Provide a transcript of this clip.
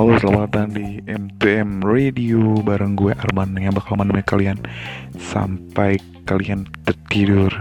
Halo selamat datang di MTM Radio. Bareng gue Arman yang bakal menemani kalian Sampai kalian tertidur.